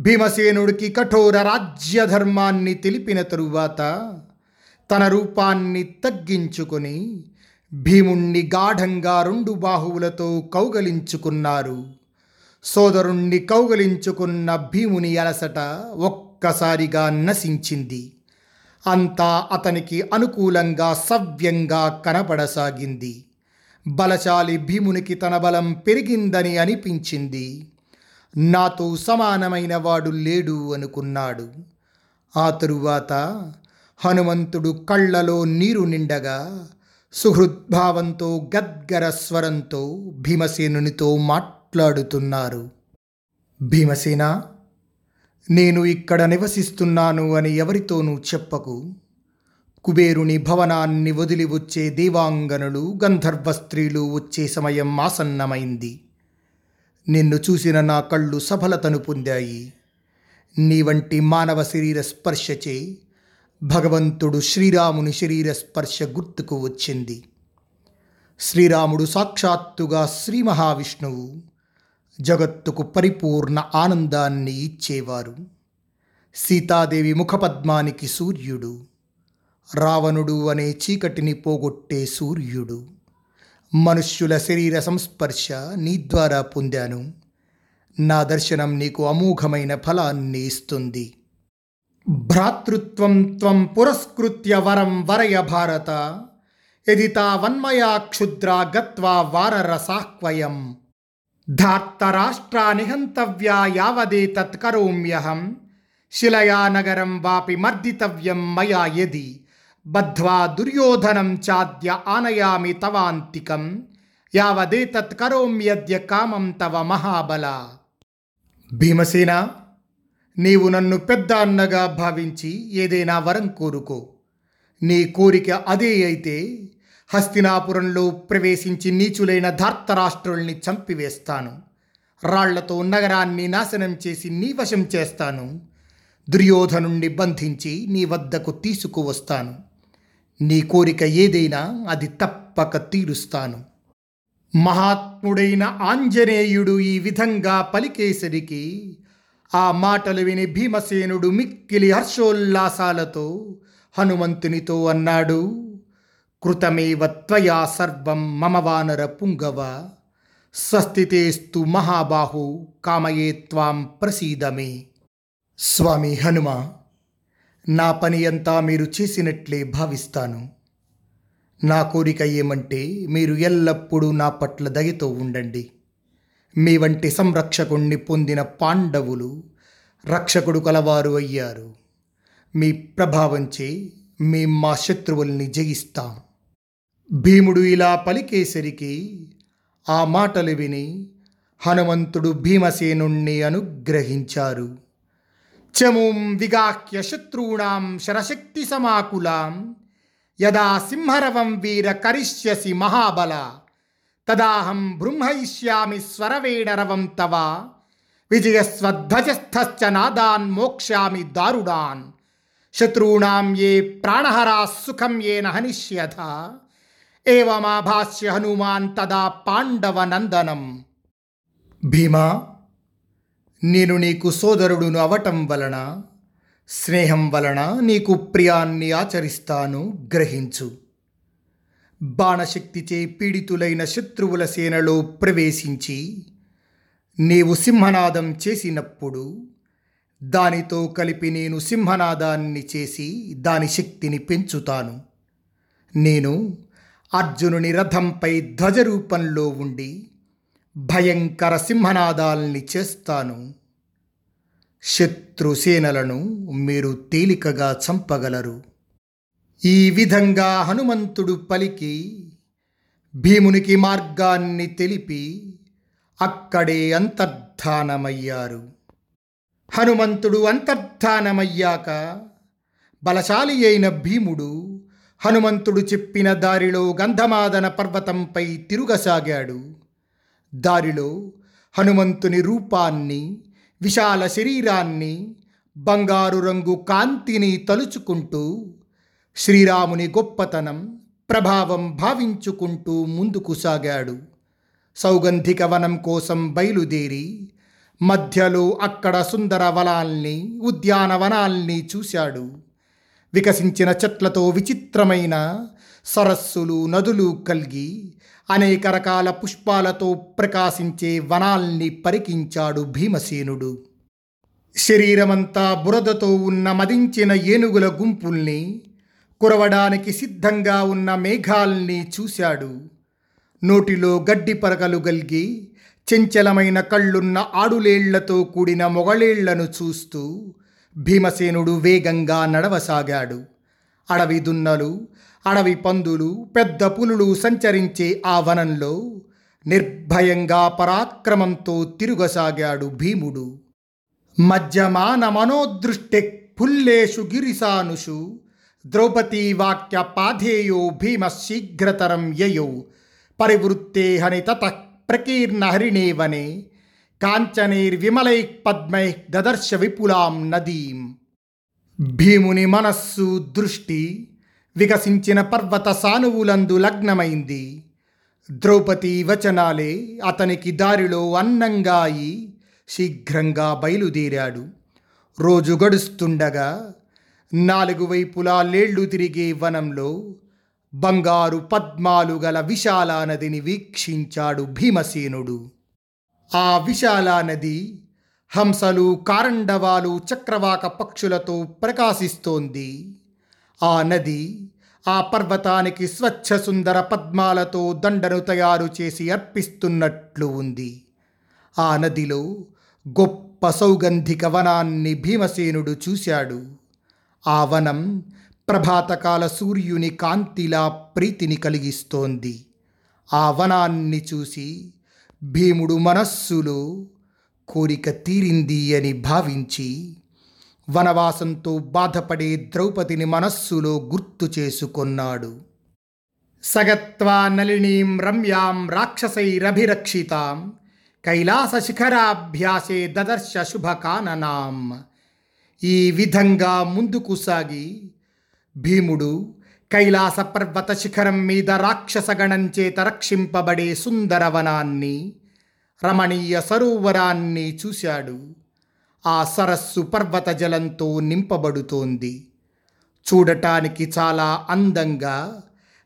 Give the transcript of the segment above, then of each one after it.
భీమసేనుడికి కఠోర రాజ్యధర్మాన్ని తెలిపిన తరువాత తన రూపాన్ని తగ్గించుకొని భీముణ్ణి గాఢంగా రెండు బాహువులతో కౌగలించుకున్నారు. సోదరుణ్ణి కౌగలించుకున్న భీముని అలసట ఒక్కసారిగా నశించింది. అంతా అతనికి అనుకూలంగా సవ్యంగా కనపడసాగింది. బలశాలి భీమునికి తన బలం పెరిగిందని అనిపించింది. నాతో సమానమైన వాడు లేడు అనుకున్నాడు. ఆ తరువాత హనుమంతుడు కళ్ళలో నీరు నిండగా సుహృద్భావంతో గద్గర స్వరంతో భీమసేనునితో మాట్లాడుతున్నారు. భీమసేన నేను ఇక్కడ నివసిస్తున్నాను అని ఎవరితోనూ చెప్పకు. కుబేరుని భవనాన్ని వదిలి వచ్చే దేవాంగనులు గంధర్వ స్త్రీలు వచ్చే సమయం ఆసన్నమైంది. నిన్ను చూసిన నా కళ్ళు సఫలతను పొందాయి. నీ వంటి మానవ శరీర స్పర్శచే భగవంతుడు శ్రీరాముని శరీర స్పర్శ గుర్తుకు వచ్చింది. శ్రీరాముడు సాక్షాత్తుగా శ్రీ మహావిష్ణువు జగత్తుకు పరిపూర్ణ ఆనందాన్ని ఇచ్చేవారు. సీతాదేవి ముఖపద్మానికి సూర్యుడు రావణుడు అనే చీకటిని పోగొట్టే సూర్యుడు. మనుష్యుల శరీర సంస్పర్శ నీ ద్వారా పొందాను. నా దర్శనం నీకు అమోఘమైన ఫలాన్ని ఇస్తుంది. భ్రాతృత్వం త్వం పురస్కృత్య వరం వరయ భారత. యది తావన్మయా క్షుద్ర గత్వా వారరసాహ్వయం ధార్తరాష్ట్రా నిహంతవ్యా యావదే తత్కరోమ్యహం. శిలయా నగరం వాపి మర్దితవ్యం మయా యది బద్ధ్వా దుర్యోధనం చాద్య ఆనయామి తవాంతికం యావదేతత్ కరోమ్యద్య కామం తవ మహాబల. భీమసేన నీవు నన్ను పెద్ద అన్నగా భావించి ఏదైనా వరం కోరుకో. నీ కోరిక అదే అయితే హస్తినాపురంలో ప్రవేశించి నీచులైన ధార్తరాష్ట్రుల్ని చంపివేస్తాను. రాళ్ళతో నగరాన్ని నాశనం చేసి నీ వశం చేస్తాను. దుర్యోధనుణ్ణి బంధించి నీ వద్దకు తీసుకువస్తాను. నీ కోరిక ఏదైనా అది తప్పక తీరుస్తాను. మహాత్ముడైన ఆంజనేయుడు ఈ విధంగా పలికేసరికి ఆ మాటలు విని భీమసేనుడు మిక్కిలి హర్షోల్లాసాలతో హనుమంతునితో అన్నాడు కృతమేవ త్వయా సర్వం మమ వానర పుంగవ స్వస్థితేస్తు మహాబాహు కామయే త్వాం ప్రసీదమే. స్వామి హనుమ నా పని అంతా మీరు చేసినట్లే భావిస్తాను. నా కోరిక ఏమంటే మీరు ఎల్లప్పుడూ నా పట్ల దయతో ఉండండి. మీ వంటి సంరక్షకుణ్ణి పొందిన పాండవులు రక్షకుడు కలవారు అయ్యారు. మీ ప్రభావంచే మేం మా శత్రువుల్ని జయిస్తాం. భీముడు ఇలా పలికేసరికి ఆ మాటలు విని హనుమంతుడు భీమసేనుణ్ణి అనుగ్రహించారు. చముం విగాహ్య శత్రూణాం శరశక్తి సమాకులాం యదా సింహరవం వీర కరిష్యసి మహాబల తదాహం బృంహయిష్యామి స్వరవేణరవం తవ విజయస్వధ్వజస్థశ్చ నాదాన్ మోక్ష్యామి దారుడాన్ శత్రూణాం ఏ ప్రాణహరా సుఖం ఏన హనిష్యథ ఏవమాభాస్య హనుమాన్ తదా పాండవనందనం భీమా నేను నీకు సోదరుడును అవటం వలన స్నేహం వలన నీకు ప్రియాన్ని ఆచరిస్తాను గ్రహించు. బాణశక్తిచే పీడితులైన శత్రువుల సేనలో ప్రవేశించి నీవు సింహనాదం చేసినప్పుడు దానితో కలిపి నేను సింహనాదాన్ని చేసి దాని శక్తిని పెంచుతాను. నేను అర్జునుని రథంపై ధ్వజరూపంలో ఉండి భయంకర సింహనాదాల్ని చేస్తాను. శత్రుసేనలను మీరు తేలికగా చంపగలరు. ఈ విధంగా హనుమంతుడు పలికి భీమునికి మార్గాన్ని తెలిపి అక్కడే అంతర్ధానమయ్యారు. హనుమంతుడు అంతర్ధానమయ్యాక బలశాలి అయిన భీముడు హనుమంతుడు చెప్పిన దారిలో గంధమాదన పర్వతంపై తిరుగసాగాడు. దారిలో హనుమంతుని రూపాన్ని విశాల శరీరాన్ని బంగారు రంగు కాంతిని తలుచుకుంటూ శ్రీరాముని గొప్పతనం ప్రభావం భావించుకుంటూ ముందుకు సాగాడు. సౌగంధిక వనం కోసం బయలుదేరి మధ్యలో అక్కడ సుందర వనాల్ని ఉద్యానవనాల్ని చూశాడు. వికసించిన చెట్లతో విచిత్రమైన సరస్సులు నదులు కలిగి అనేక రకాల పుష్పాలతో ప్రకాశించే వనాల్ని పరికించాడు భీమసేనుడు. శరీరమంతా బురదతో ఉన్న మదించిన ఏనుగుల గుంపుల్ని కురవడానికి సిద్ధంగా ఉన్న మేఘాల్ని చూశాడు. నోటిలో గడ్డి పరకలు గల్గి చెంచలమైన కళ్ళున్న ఆడులేళ్ళతో కూడిన మొగళేళ్ళను చూస్తూ భీమసేనుడు వేగంగా నడవసాగాడు. అడవి దున్నలు అడవి పందులు పెద్ద పులులు సంచరించే ఆ వనంలో నిర్భయంగా పరాక్రమంతో తిరుగసాగాడు భీముడు. మధ్యమాన మనోదృష్టి పుల్లేషు గిరిసానుషు ద్రౌపదీ వాక్య పాధేయో భీమ శీఘ్రతరం యయో పరివృత్తే హని తత ప్రకీర్ణ హరిణేవనే కాంచనైర్విమలై పద్మై దదర్శ విపులాం నదీం. భీముని మనస్సు దృష్టి వికసించిన పర్వత సానువులందు లగ్నమైంది. ద్రౌపది వచనాలే అతనికి దారిలో అన్నంగా అయి శీఘ్రంగా బయలుదేరాడు. రోజు గడుస్తుండగా నాలుగు వైపులా లేళ్ళు తిరిగే వనంలో బంగారు పద్మాలు గల విశాలా నదిని వీక్షించాడు భీమసేనుడు. ఆ విశాలా నది హంసలు కారండవాలు చక్రవాక పక్షులతో ప్రకాశిస్తోంది. ఆ నది ఆ పర్వతానికి స్వచ్ఛ సుందర పద్మాలతో దండను తయారు చేసి అర్పిస్తున్నట్లు ఉంది. ఆ నదిలో గొప్ప సౌగంధిక వనాన్ని భీమసేనుడు చూశాడు. ఆ వనం ప్రభాతకాల సూర్యుని కాంతిలా ప్రీతిని కలిగిస్తోంది. ఆ వనాన్ని చూసి భీముడు మనస్సులో కోరిక తీరింది అని భావించి వనవాసంతో బాధపడే ద్రౌపదిని మనస్సులో గుర్తు చేసుకొన్నాడు. సగత్వా నళినీం రమ్యాం రాక్షసైరభిరక్షితాం కైలాస శిఖరాభ్యాసే దదర్శ శుభకాననాం. ఈ విధంగా ముందుకు సాగి భీముడు కైలాస పర్వత శిఖరం మీద రాక్షసగణం చేత రక్షింపబడే సుందరవనాన్ని రమణీయ సరోవరాన్ని చూశాడు. ఆ సరస్సు పర్వత జలంతో నింపబడుతోంది. చూడటానికి చాలా అందంగా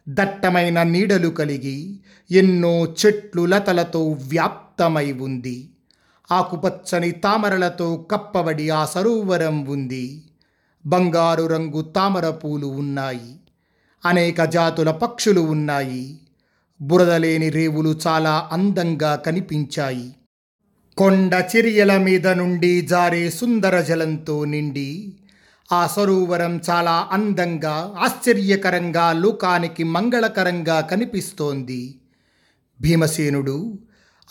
దట్టమైన నీడలు కలిగి ఎన్నో చెట్లు లతలతో వ్యాప్తమై ఉంది. ఆకుపచ్చని తామరలతో కప్పబడి ఆ సరోవరం ఉంది. బంగారు రంగు తామర పూలు ఉన్నాయి. అనేక జాతుల పక్షులు ఉన్నాయి. బురదలేని రేవులు చాలా అందంగా కనిపించాయి. కొండ చిరియల మీద నుండి జారే సుందర జలంతో నిండి ఆ సరోవరం చాలా అందంగా ఆశ్చర్యకరంగా లోకానికి మంగళకరంగా కనిపిస్తోంది. భీమసేనుడు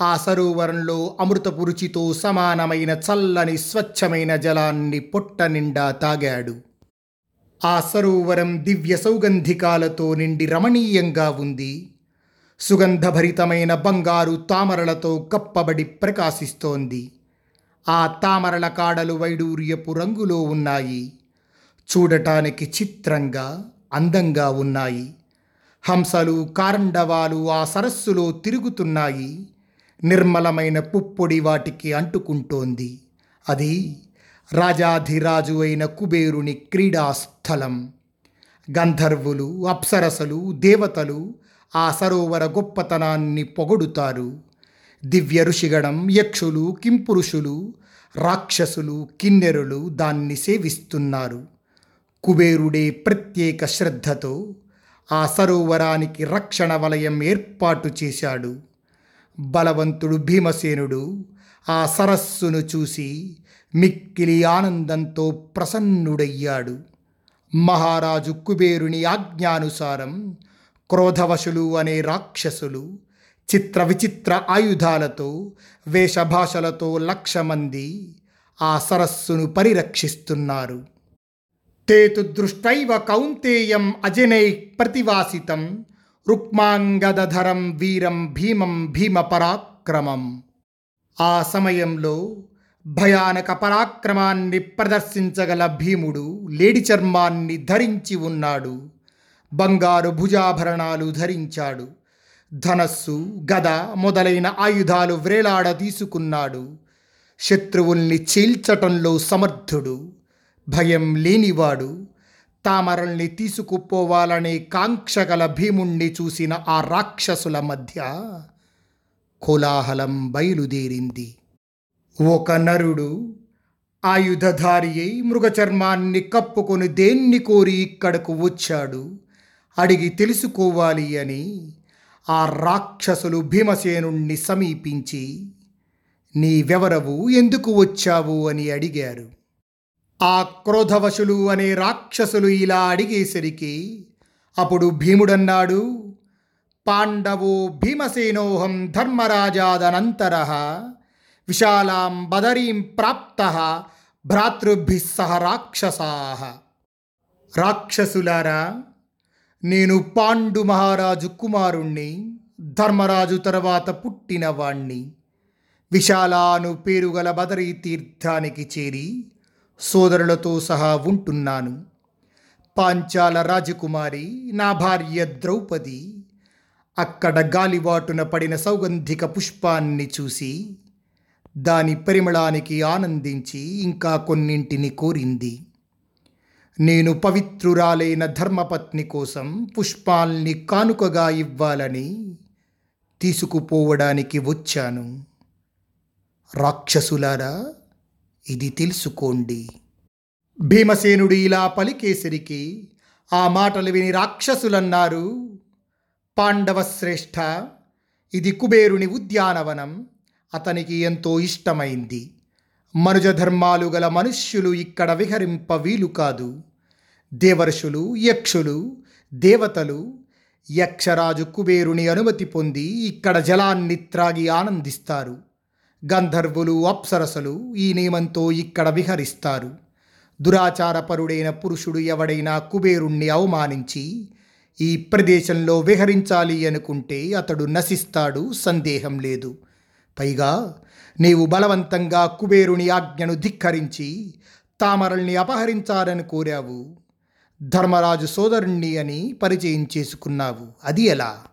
ఆ సరోవరంలో అమృతపు రుచితో సమానమైన చల్లని స్వచ్ఛమైన జలాన్ని పొట్ట నిండా తాగాడు. ఆ సరోవరం దివ్య సౌగంధికాలతో నిండి రమణీయంగా ఉంది. సుగంధభరితమైన బంగారు తామరలతో కప్పబడి ప్రకాశిస్తోంది. ఆ తామరల కాడలు వైడూర్యపు రంగులో ఉన్నాయి. చూడటానికి చిత్రంగా అందంగా ఉన్నాయి. హంసలు కారండవాలు ఆ సరస్సులో తిరుగుతున్నాయి. నిర్మలమైన పుప్పొడి వాటికి అంటుకుంటోంది. అది రాజాధిరాజు అయిన కుబేరుని క్రీడాస్థలం. గంధర్వులు అప్సరసలు దేవతలు ఆ సరోవర గొప్పతనాన్ని పొగడుతారు. దివ్య ఋషిగణం యక్షులు కింపురుషులు రాక్షసులు కిన్నెరులు దాన్ని సేవిస్తున్నారు. కుబేరుడే ప్రత్యేక శ్రద్ధతో ఆ సరోవరానికి రక్షణ వలయం ఏర్పాటు చేశాడు. బలవంతుడు భీమసేనుడు ఆ సరస్సును చూసి మిక్కిలి ఆనందంతో ప్రసన్నుడయ్యాడు. మహారాజు కుబేరుని ఆజ్ఞానుసారం క్రోధవశులు అనే రాక్షసులు చిత్ర విచిత్ర ఆయుధాలతో వేషభాషలతో లక్ష మంది ఆ సరస్సును పరిరక్షిస్తున్నారు. తేతు దృష్టైవ కౌంతేయం అజనై ప్రతివాసితం రుక్మాంగదధరం వీరం భీమం భీమ పరాక్రమం. ఆ సమయంలో భయానక పరాక్రమాన్ని ప్రదర్శించగల భీముడు లేడి చర్మాన్ని ధరించి ఉన్నాడు. బంగారు భుజాభరణాలు ధరించాడు. ధనస్సు గద మొదలైన ఆయుధాలు వ్రేలాడ తీసుకున్నాడు. శత్రువుల్ని చీల్చటంలో సమర్థుడు. భయం లేనివాడు. తామరల్ని తీసుకుపోవాలనే కాంక్ష గల భీముణ్ణి చూసిన ఆ రాక్షసుల మధ్య కోలాహలం బయలుదేరింది. ఒక నరుడు ఆయుధధారి అయి మృగచర్మాన్ని కప్పుకొని దేన్ని కోరి ఇక్కడకు వచ్చాడు? అడిగి తెలుసుకోవాలి అని ఆ రాక్షసులు భీమసేనుణ్ణి సమీపించి నీవెవరవు ఎందుకు వచ్చావు? అని అడిగారు. ఆ క్రోధవశులు అనే రాక్షసులు ఇలా అడిగేసరికి అప్పుడు భీముడన్నాడు పాండవో భీమసేనోహం ధర్మరాజాదనంతర విశాలాం బదరీం ప్రాప్త భ్రాతృభిः సహ రాక్షసా. రాక్షసులారా నేను పాండు మహారాజు కుమారుణ్ణి ధర్మరాజు తర్వాత పుట్టినవాణ్ణి విశాలాను పేరుగల బదరీ తీర్థానికి చేరి సోదరులతో సహా ఉంటున్నాను. పాంచాల రాజకుమారి నా భార్య ద్రౌపది అక్కడ గాలివాటున పడిన సౌగంధిక పుష్పాన్ని చూసి దాని పరిమళానికి ఆనందించి ఇంకా కొన్నింటిని కోరింది. నేను పవిత్రురాలైన ధర్మపత్ని కోసం పుష్పాల్ని కానుకగా ఇవ్వాలని తీసుకుపోవడానికి వచ్చాను. రాక్షసులారా ఇది తెలుసుకోండి. భీమసేనుడు ఇలా పలికేసరికి ఆ మాటలు విని రాక్షసులన్నారు. పాండవశ్రేష్ఠ ఇది కుబేరుని ఉద్యానవనం అతనికి ఎంతో ఇష్టమైంది. మనుజ ధర్మాలు గల మనుష్యులు ఇక్కడ విహరింప వీలు కాదు. దేవర్షులు యక్షులు దేవతలు యక్షరాజు కుబేరుని అనుమతి పొంది ఇక్కడ జలాన్ని త్రాగి ఆనందిస్తారు. గంధర్వులు అప్సరసలు ఈ నియమంతో ఇక్కడ విహరిస్తారు. దురాచారపరుడైన పురుషుడు ఎవడైనా కుబేరుణ్ణి అవమానించి ఈ ప్రదేశంలో విహరించాలి అనుకుంటే అతడు నశిస్తాడు సందేహం లేదు. పైగా నీవు బలవంతంగా కుబేరుని ఆజ్ఞను ధిక్కరించి తామరల్ని అపహరించాలని కోరావు. ధర్మరాజు సోదరుణ్ణి అని పరిచయం చేసుకున్నావు. అది ఎలా?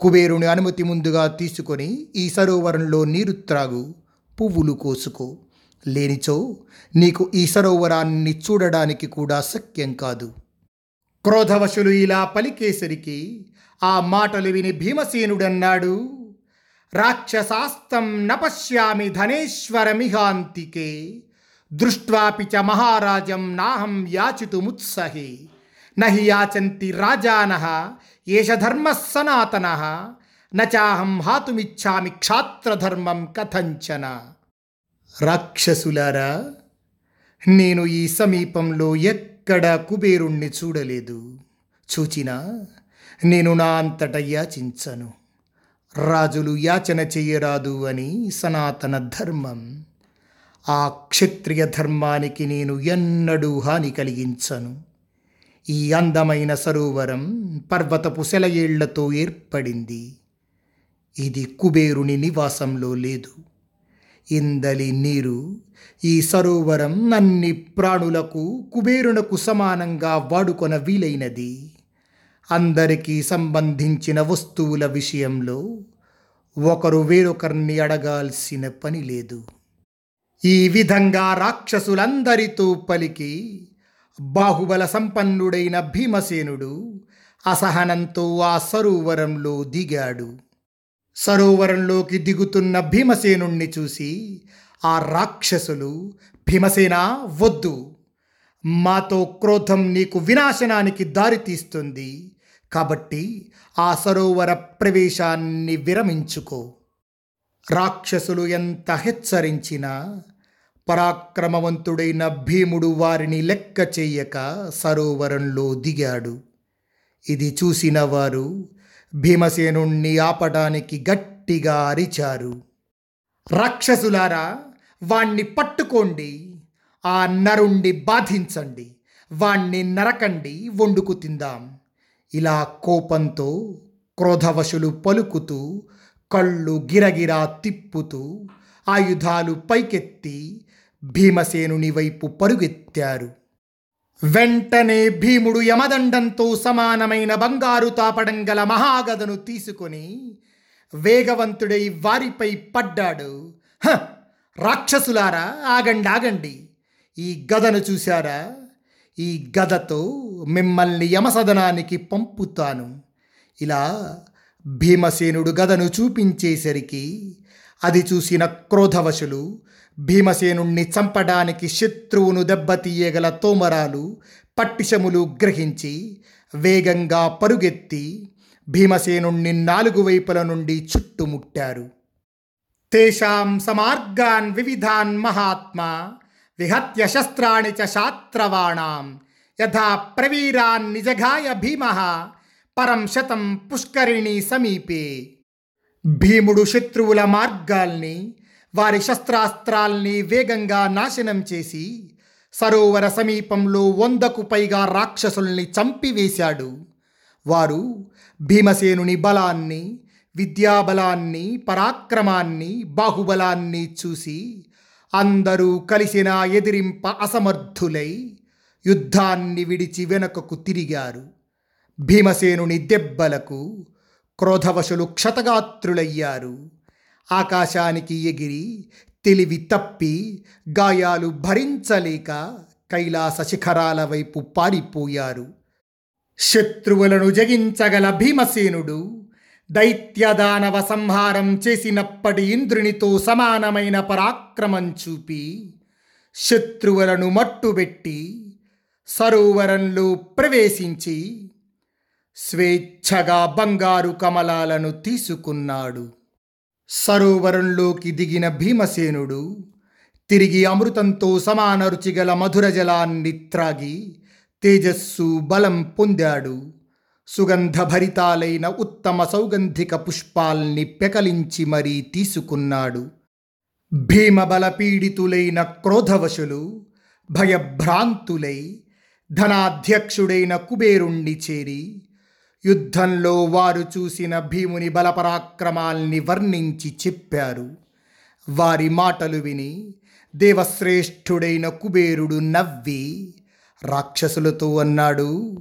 కుబేరుని అనుమతి ముందుగా తీసుకొని ఈ సరోవరంలో నీరు త్రాగు పువ్వులు కోసుకో. లేనిచో నీకు ఈ సరోవరాన్ని చూడడానికి కూడా శక్యం కాదు. క్రోధవశులు ఇలా పలికేసరికి ఆ మాటలు విని భీమసేనుడన్నాడు. రాక్షసాస్తం నపశ్యామి ధనేశ్వరమిహాంతికే. దృష్ట్వాపి చ మహారాజం నాహం యాచితుముత్సహే. నహి యాచంతి రాజాన ఏష ధర్మ సనాతన నచాహం హాతుమిచ్చామి క్షాత్రధర్మం కథంచన. రాక్షసులారా నేను ఈ సమీపంలో ఎక్కడ కుబేరుణ్ణి చూడలేదు. చూచినా నేను నా అంతట యాచించను. రాజులు యాచన చెయ్యరాదు అని సనాతన ధర్మం. ఆ క్షత్రియ ధర్మానికి నేను ఎన్నడూ హాని కలిగించను. ఈ అందమైన సరోవరం పర్వతపు సెలయేళ్ళతో ఏర్పడింది. ఇది కుబేరుని నివాసంలో లేదు. ఇందలి నీరు ఈ సరోవరం అన్ని ప్రాణులకు కుబేరునకు సమానంగా వాడుకొన వీలైనది. అందరికీ సంబంధించిన వస్తువుల విషయంలో ఒకరు వేరొకరిని అడగాల్సిన పని లేదు. ఈ విధంగా రాక్షసులందరితో పలికి బాహుబల సంపన్నుడైన భీమసేనుడు అసహనంతో ఆ సరోవరంలో దిగాడు. సరోవరంలోకి దిగుతున్న భీమసేనుణ్ణి చూసి ఆ రాక్షసులు భీమసేన వద్దు మాతో క్రోధం నీకు వినాశనానికి దారితీస్తుంది కాబట్టి ఆ సరోవర ప్రవేశాన్ని విరమించుకో. రాక్షసులు ఎంత హెచ్చరించినా పరాక్రమవంతుడైన భీముడు వారిని లెక్క చెయ్యక సరోవరంలో దిగాడు. ఇది చూసిన వారు భీమసేనుణ్ణి ఆపడానికి గట్టిగా అరిచారు. రాక్షసులారా వాణ్ణి పట్టుకోండి. ఆ నరుణ్ణి బాధించండి వాణ్ణి నరకండి వండుకు తిందాం. ఇలా కోపంతో క్రోధవశులు పలుకుతూ కళ్ళు గిరగిరా తిప్పుతూ ఆయుధాలు పైకెత్తి భీమసేనుని వైపు పరుగెత్తారు. వెంటనే భీముడు యమదండంతో సమానమైన బంగారు తాపడం గల మహాగదను తీసుకొని వేగవంతుడై వారిపై పడ్డాడు. హ! రాక్షసులారా ఆగండి ఆగండి. ఈ గదను చూశారా? ఈ గదతో మిమ్మల్ని యమసదనానికి పంపుతాను. ఇలా భీమసేనుడు గదను చూపించేసరికి అది చూసిన క్రోధవశులు భీమసేనుణ్ణి చంపడానికి శత్రువును దెబ్బతీయగల తోమరాలు పట్టిశములు గ్రహించి వేగంగా పరుగెత్తి భీమసేనుణ్ణి నాలుగు వైపుల నుండి చుట్టుముట్టారు. తేషాం సమార్గాన్ వివిధాన్ మహాత్మా విహత్య శస్త్రాణి చ శాత్రవాణాం యథా ప్రవీరాన్ నిజఘాయ భీమ. పరం శతం పుష్కరిణి సమీపే. భీముడు శత్రువుల మార్గాల్ని వారి శస్త్రాస్త్రాల్ని వేగంగా నాశనం చేసి సరోవర సమీపంలో వందకు పైగా రాక్షసుల్ని చంపివేశాడు. వారు భీమసేనుని బలాన్ని విద్యాబలాన్ని పరాక్రమాన్ని బాహుబలాన్ని చూసి అందరూ కలిసిన ఎదిరింప అసమర్థులై యుద్ధాన్ని విడిచి వెనుకకు తిరిగారు. భీమసేనుని దెబ్బలకు క్రోధవశులు క్షతగాత్రులయ్యారు. ఆకాశానికి ఎగిరి తెలివి తప్పి గాయాలు భరించలేక కైలాస శిఖరాల వైపు పారిపోయారు. శత్రువులను జగించగల భీమసేనుడు దైత్యదానవ సంహారం చేసినప్పటి ఇంద్రునితో సమానమైన పరాక్రమం చూపి శత్రువులను మట్టుబెట్టి సరోవరంలో ప్రవేశించి స్వేచ్ఛగా బంగారు కమలాలను తీసుకున్నాడు. సరోవరంలోకి దిగిన భీమసేనుడు తిరిగి అమృతంతో సమాన రుచిగల మధుర జలాన్ని త్రాగి తేజస్సు బలం పొందాడు. సుగంధభరితాలైన ఉత్తమ సౌగంధిక పుష్పాల్ని పెకలించి మరీ తీసుకున్నాడు. భీమబలపీడితులైన క్రోధవశులు భయభ్రాంతులై ధనాధ్యక్షుడైన కుబేరుణ్ణి చేరి యుద్ధంలో వారు చూసిన భీముని బలపరాక్రమాల్ని వర్ణించి చెప్పారు. వారి మాటలు విని దేవశ్రేష్ఠుడైన కుబేరుడు నవ్వి రాక్షసులతో అన్నాడు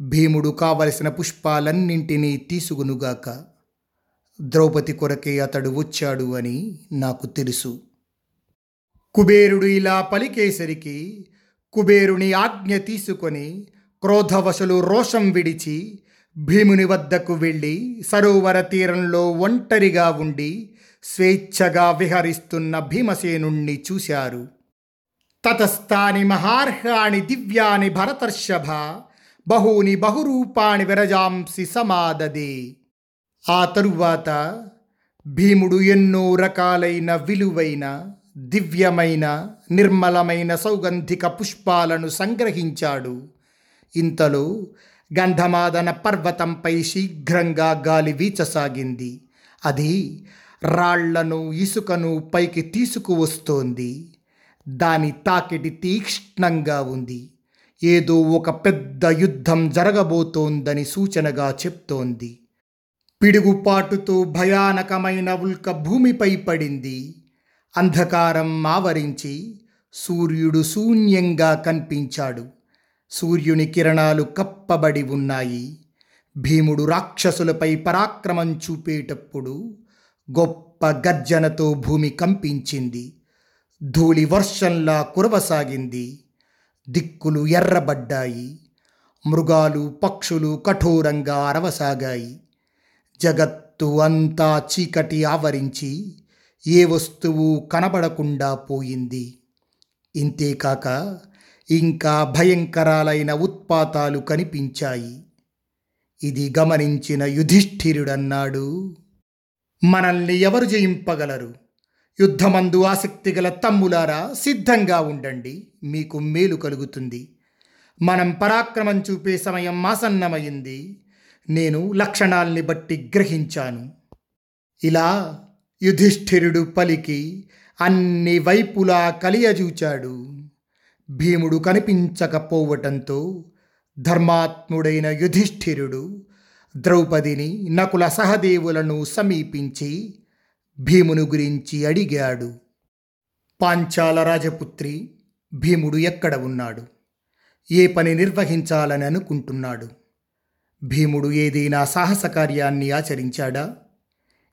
భీముడు కావలసిన పుష్పాలన్నింటినీ తీసుకునుగాక ద్రౌపది కొరకే అతడు వచ్చాడు అని నాకు తెలుసు. కుబేరుడు ఇలా పలికేసరికి కుబేరుని ఆజ్ఞ తీసుకొని క్రోధవశులు రోషం విడిచి భీముని వద్దకు వెళ్ళి సరోవర తీరంలో ఒంటరిగా ఉండి స్వేచ్ఛగా విహరిస్తున్న భీమసేనుణ్ణి చూశారు. తతస్థాని మహార్హాణి దివ్యాని భరతర్షభ బహూని బహురూపాణి విరజాంసి సమాదదే. ఆ తరువాత భీముడు ఎన్నో రకాలైన విలువైన దివ్యమైన నిర్మలమైన సౌగంధిక పుష్పాలను సంగ్రహించాడు. ఇంతలో గంధమాదన పర్వతంపై శీఘ్రంగా గాలి వీచసాగింది. అది రాళ్ళను ఇసుకను పైకి తీసుకువస్తోంది. దాని తాకిడి తీక్ష్ణంగా ఉంది. ఏదో ఒక పెద్ద యుద్ధం జరగబోతోందని సూచనగా చెప్తోంది. పిడుగుపాటుతో భయానకమైన ఉల్క భూమిపై పడింది. అంధకారం ఆవరించి సూర్యుడు శూన్యంగా కనిపించాడు. సూర్యుని కిరణాలు కప్పబడి ఉన్నాయి. భీముడు రాక్షసులపై పరాక్రమం చూపేటప్పుడు గొప్ప గర్జనతో భూమి కంపించింది. ధూళి వర్షంలా కురవసాగింది. దిక్కులు ఎర్రబడ్డాయి. మృగాలు పక్షులు కఠోరంగా అరవసాగాయి. జగత్తు అంతా చీకటి ఆవరించి ఏ వస్తువు కనబడకుండా పోయింది. ఇంతేకాక ఇంకా భయంకరాలైన ఉత్పాతాలు కనిపించాయి. ఇది గమనించిన యుధిష్ఠిరుడన్నాడు మనల్ని ఎవరు జయింపగలరు? యుద్ధమందు ఆసక్తి గల తమ్ములారా సిద్ధంగా ఉండండి. మీకు మేలు కలుగుతుంది. మనం పరాక్రమం చూపే సమయం ఆసన్నమైంది. నేను లక్షణాల్ని బట్టి గ్రహించాను. ఇలా యుధిష్ఠిరుడు పలికి అన్ని వైపులా కలియజూచాడు. భీముడు కనిపించకపోవటంతో ధర్మాత్ముడైన యుధిష్ఠిరుడు ద్రౌపదిని నకుల సహదేవులను సమీపించి భీముని గురించి అడిగాడు. పాంచాల రాజపుత్రి భీముడు ఎక్కడ ఉన్నాడు? ఏ పని నిర్వహించాలని అనుకుంటున్నాడు? భీముడు ఏదైనా సాహస కార్యాన్ని ఆచరించాడా?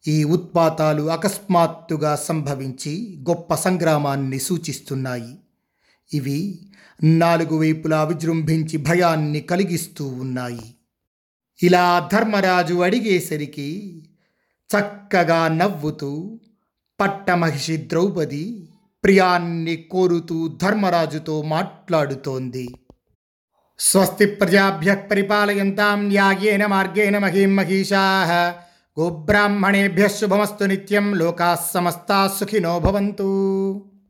ఈ ఉత్పాతాలు అకస్మాత్తుగా సంభవించి గొప్ప సంగ్రామాన్ని సూచిస్తున్నాయి. ఇవి నాలుగు వైపులా విజృంభించి భయాన్ని కలిగిస్తూ ఉన్నాయి. ఇలా ధర్మరాజు అడిగేసరికి చక్కగా నవ్వుతూ పట్టమహిషి ద్రౌపది ప్రియాన్ని కోరుతూ ధర్మరాజుతో మాట్లాడుతోంది. స్వస్తి ప్రజాభ్య పరిపాలయంతాం న్యాయేన మార్గేణ మహీం మహిషా. గోబ్రాహ్మణేభ్య శుభమస్తు నిత్యం లోకా సమస్తా సుఖినో భవంతు.